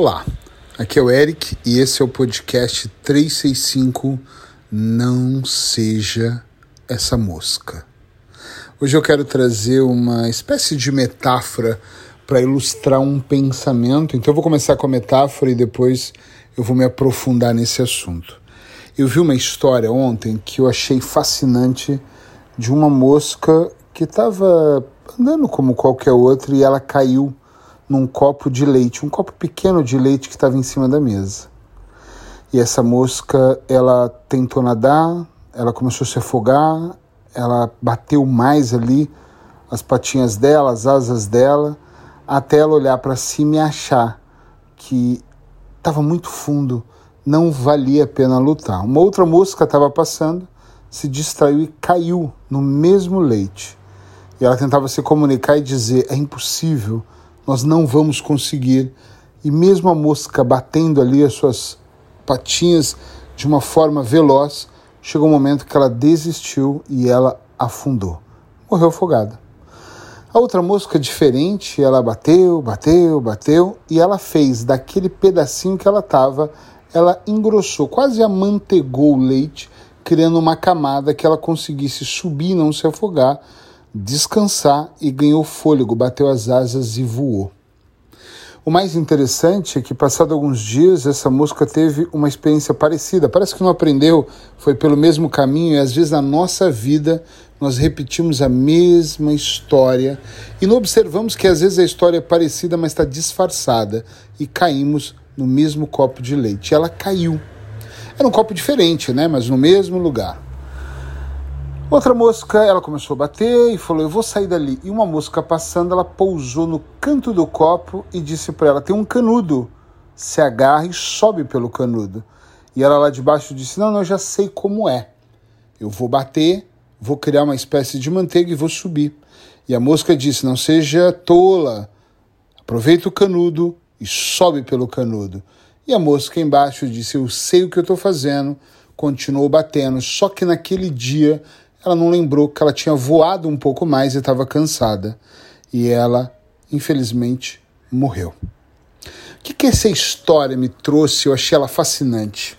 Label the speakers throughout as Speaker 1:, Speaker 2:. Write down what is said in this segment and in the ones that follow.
Speaker 1: Olá, aqui é o Eric e esse é o podcast 365 Não Seja Essa Mosca. Hoje eu quero trazer uma espécie de metáfora para ilustrar um pensamento, então eu vou começar com a metáfora e depois eu vou me aprofundar nesse assunto. Eu vi uma história ontem que eu achei fascinante de uma mosca que estava andando como qualquer outra e ela caiu num copo de leite, um copo pequeno de leite que estava em cima da mesa. E essa mosca, ela tentou nadar, ela começou a se afogar, ela bateu mais ali as patinhas dela, as asas dela, até ela olhar para cima e achar que estava muito fundo, não valia a pena lutar. Uma outra mosca estava passando, se distraiu e caiu no mesmo leite. E ela tentava se comunicar e dizer: é impossível nós não vamos conseguir. E mesmo a mosca batendo ali as suas patinhas de uma forma veloz, chegou um momento que ela desistiu e ela afundou. Morreu afogada. A outra mosca diferente, ela bateu, bateu, bateu e ela fez daquele pedacinho que ela estava, ela engrossou, quase amantegou o leite, criando uma camada que ela conseguisse subir e não se afogar descansar e ganhou fôlego, bateu as asas e voou. O mais interessante é que, passado alguns dias, essa mosca teve uma experiência parecida. Parece que não aprendeu, foi pelo mesmo caminho, e às vezes na nossa vida nós repetimos a mesma história e não observamos que às vezes a história é parecida, mas está disfarçada, e caímos no mesmo copo de leite. Ela caiu. Era um copo diferente, né? mas no mesmo lugar. Outra mosca, ela começou a bater e falou: Eu vou sair dali. E uma mosca passando, ela pousou no canto do copo e disse para ela: Tem um canudo. Se agarra e sobe pelo canudo. E ela lá de baixo disse: Não, não, eu já sei como é. Eu vou bater, vou criar uma espécie de manteiga e vou subir. E a mosca disse: Não seja tola. Aproveita o canudo e sobe pelo canudo. E a mosca embaixo disse: Eu sei o que eu estou fazendo. Continuou batendo. Só que naquele dia ela não lembrou que ela tinha voado um pouco mais e estava cansada. E ela, infelizmente, morreu. O que, que essa história me trouxe? Eu achei ela fascinante.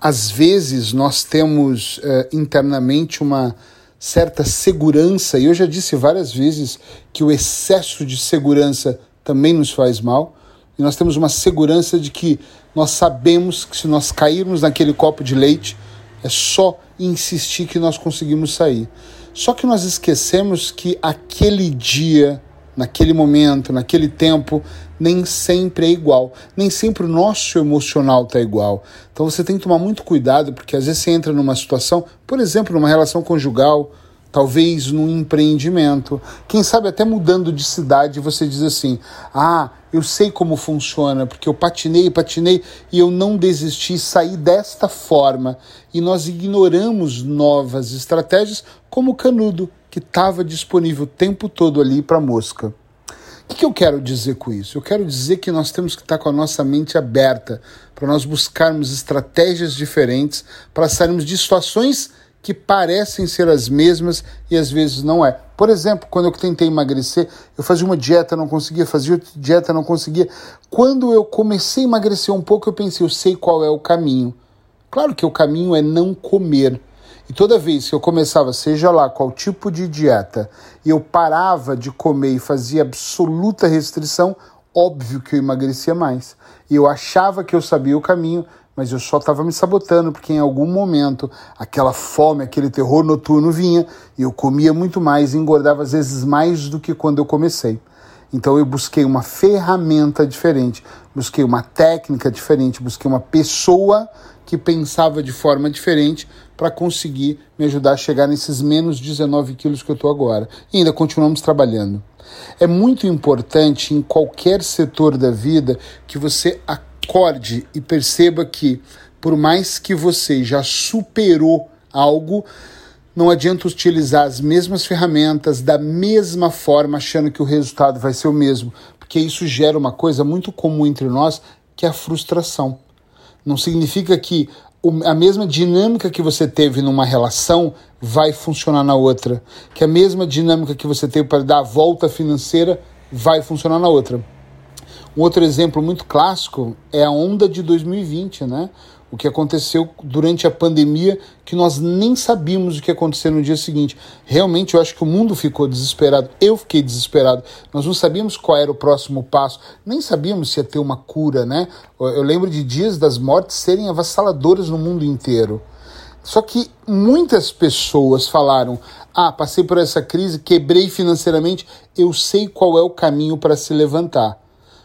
Speaker 1: Às vezes nós temos uh, internamente uma certa segurança, e eu já disse várias vezes que o excesso de segurança também nos faz mal, e nós temos uma segurança de que nós sabemos que se nós cairmos naquele copo de leite, é só insistir que nós conseguimos sair. Só que nós esquecemos que aquele dia, naquele momento, naquele tempo, nem sempre é igual. Nem sempre o nosso emocional está igual. Então você tem que tomar muito cuidado, porque às vezes você entra numa situação, por exemplo, numa relação conjugal, talvez num empreendimento. Quem sabe até mudando de cidade, você diz assim: "Ah, eu sei como funciona, porque eu patinei, patinei e eu não desisti, saí desta forma". E nós ignoramos novas estratégias, como o canudo, que estava disponível o tempo todo ali para a mosca. O que, que eu quero dizer com isso? Eu quero dizer que nós temos que estar com a nossa mente aberta para nós buscarmos estratégias diferentes, para sairmos de situações que parecem ser as mesmas e às vezes não é. Por exemplo, quando eu tentei emagrecer, eu fazia uma dieta, não conseguia, fazia outra dieta, não conseguia. Quando eu comecei a emagrecer um pouco, eu pensei, eu sei qual é o caminho. Claro que o caminho é não comer. E toda vez que eu começava, seja lá qual tipo de dieta, e eu parava de comer e fazia absoluta restrição, óbvio que eu emagrecia mais. E eu achava que eu sabia o caminho, mas eu só estava me sabotando, porque em algum momento aquela fome, aquele terror noturno vinha e eu comia muito mais engordava às vezes mais do que quando eu comecei. Então eu busquei uma ferramenta diferente, busquei uma técnica diferente, busquei uma pessoa que pensava de forma diferente para conseguir me ajudar a chegar nesses menos 19 quilos que eu estou agora. E ainda continuamos trabalhando. É muito importante em qualquer setor da vida que você acorde e perceba que, por mais que você já superou algo, não adianta utilizar as mesmas ferramentas da mesma forma, achando que o resultado vai ser o mesmo, porque isso gera uma coisa muito comum entre nós, que é a frustração. Não significa que a mesma dinâmica que você teve numa relação vai funcionar na outra, que a mesma dinâmica que você teve para dar a volta financeira vai funcionar na outra. Um outro exemplo muito clássico é a onda de 2020, né? O que aconteceu durante a pandemia, que nós nem sabíamos o que ia acontecer no dia seguinte. Realmente, eu acho que o mundo ficou desesperado. Eu fiquei desesperado. Nós não sabíamos qual era o próximo passo, nem sabíamos se ia ter uma cura, né? Eu lembro de dias das mortes serem avassaladoras no mundo inteiro. Só que muitas pessoas falaram: ah, passei por essa crise, quebrei financeiramente, eu sei qual é o caminho para se levantar.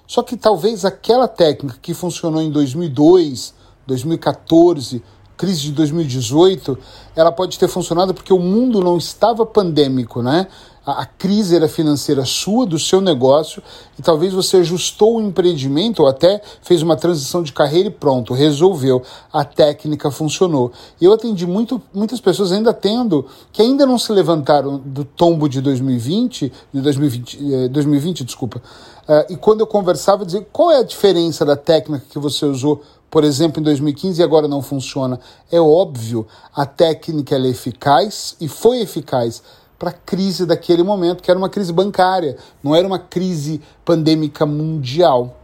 Speaker 1: Só que talvez aquela técnica que funcionou em 2002, 2014, crise de 2018, ela pode ter funcionado porque o mundo não estava pandêmico, né? A, a, crise era financeira sua, do seu negócio, e talvez você ajustou o empreendimento ou até fez uma transição de carreira e pronto, resolveu. A técnica funcionou. Eu atendi muito, muitas pessoas ainda tendo, que ainda não se levantaram do tombo de 2020, de 2020, 2020 desculpa. Uh, e quando eu conversava, dizia qual é a diferença da técnica que você usou por exemplo, em 2015 e agora não funciona. É óbvio, a técnica é eficaz e foi eficaz para a crise daquele momento, que era uma crise bancária, não era uma crise pandêmica mundial.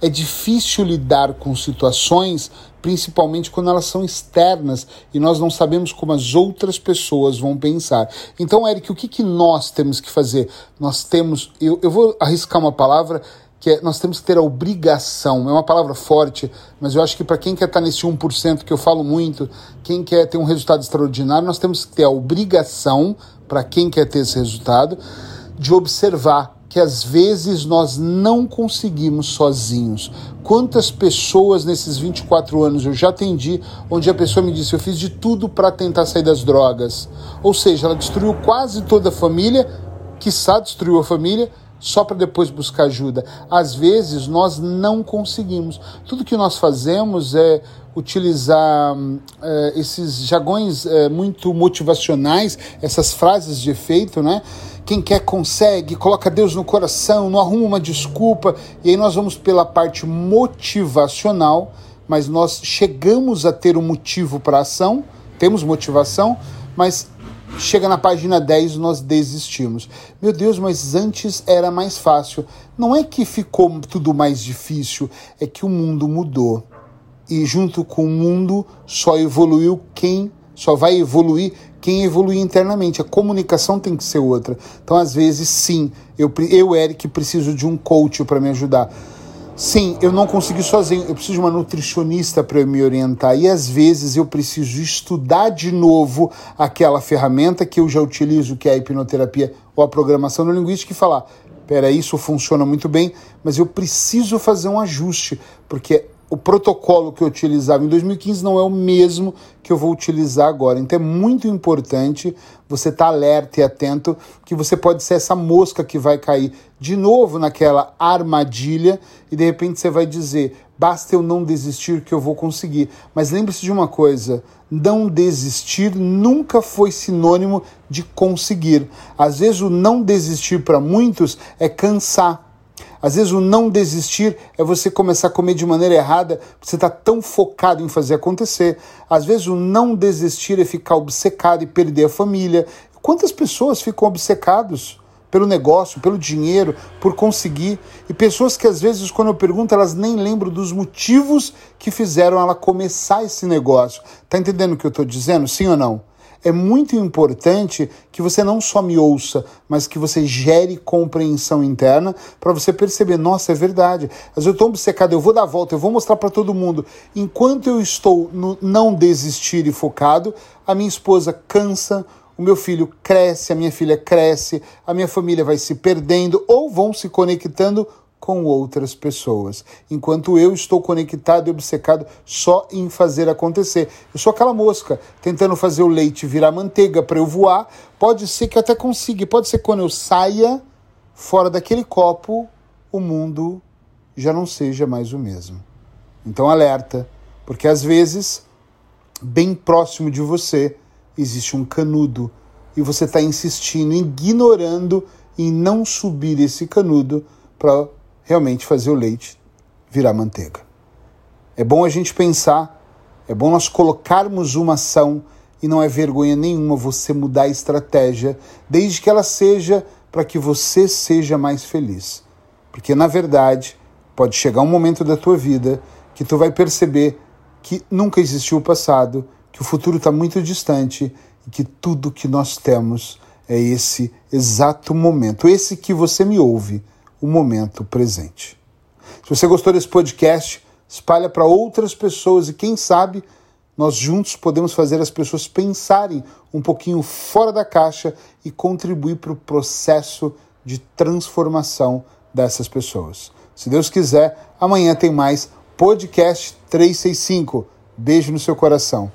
Speaker 1: É difícil lidar com situações, principalmente quando elas são externas e nós não sabemos como as outras pessoas vão pensar. Então, Eric, o que, que nós temos que fazer? Nós temos, eu, eu vou arriscar uma palavra que é, nós temos que ter a obrigação, é uma palavra forte, mas eu acho que para quem quer estar tá nesse 1% que eu falo muito, quem quer ter um resultado extraordinário, nós temos que ter a obrigação, para quem quer ter esse resultado, de observar que às vezes nós não conseguimos sozinhos. Quantas pessoas nesses 24 anos eu já atendi onde a pessoa me disse: Eu fiz de tudo para tentar sair das drogas. Ou seja, ela destruiu quase toda a família, quiçá destruiu a família, só para depois buscar ajuda. Às vezes nós não conseguimos. Tudo que nós fazemos é utilizar é, esses jargões é, muito motivacionais, essas frases de efeito, né? Quem quer consegue, coloca Deus no coração, não arruma uma desculpa, e aí nós vamos pela parte motivacional, mas nós chegamos a ter um motivo para ação, temos motivação, mas Chega na página 10 nós desistimos. Meu Deus, mas antes era mais fácil. Não é que ficou tudo mais difícil, é que o mundo mudou. E junto com o mundo só evoluiu quem só vai evoluir quem evoluir internamente. A comunicação tem que ser outra. Então, às vezes, sim, eu, eu Eric, preciso de um coach para me ajudar. Sim, eu não consegui sozinho, eu preciso de uma nutricionista para me orientar. E às vezes eu preciso estudar de novo aquela ferramenta que eu já utilizo, que é a hipnoterapia ou a programação neurolinguística e falar, peraí, isso funciona muito bem, mas eu preciso fazer um ajuste, porque o protocolo que eu utilizava em 2015 não é o mesmo que eu vou utilizar agora. Então é muito importante você estar tá alerta e atento que você pode ser essa mosca que vai cair de novo naquela armadilha e de repente você vai dizer: basta eu não desistir que eu vou conseguir. Mas lembre-se de uma coisa: não desistir nunca foi sinônimo de conseguir. Às vezes o não desistir para muitos é cansar às vezes o não desistir é você começar a comer de maneira errada, você está tão focado em fazer acontecer. Às vezes o não desistir é ficar obcecado e perder a família. Quantas pessoas ficam obcecados pelo negócio, pelo dinheiro, por conseguir? E pessoas que às vezes, quando eu pergunto, elas nem lembram dos motivos que fizeram ela começar esse negócio. Tá entendendo o que eu estou dizendo? Sim ou não? É muito importante que você não só me ouça, mas que você gere compreensão interna para você perceber, nossa, é verdade. Às vezes eu estou obcecado, eu vou dar a volta, eu vou mostrar para todo mundo. Enquanto eu estou no não desistir e focado, a minha esposa cansa, o meu filho cresce, a minha filha cresce, a minha família vai se perdendo ou vão se conectando com outras pessoas, enquanto eu estou conectado e obcecado só em fazer acontecer. Eu sou aquela mosca tentando fazer o leite virar manteiga para eu voar. Pode ser que eu até consiga, pode ser que quando eu saia fora daquele copo, o mundo já não seja mais o mesmo. Então alerta, porque às vezes, bem próximo de você, existe um canudo e você está insistindo, ignorando em não subir esse canudo para realmente fazer o leite virar manteiga. É bom a gente pensar, é bom nós colocarmos uma ação e não é vergonha nenhuma você mudar a estratégia, desde que ela seja para que você seja mais feliz. Porque na verdade, pode chegar um momento da tua vida que tu vai perceber que nunca existiu o passado, que o futuro está muito distante e que tudo que nós temos é esse exato momento, esse que você me ouve, o momento presente. Se você gostou desse podcast, espalha para outras pessoas e quem sabe nós juntos podemos fazer as pessoas pensarem um pouquinho fora da caixa e contribuir para o processo de transformação dessas pessoas. Se Deus quiser, amanhã tem mais podcast 365. Beijo no seu coração.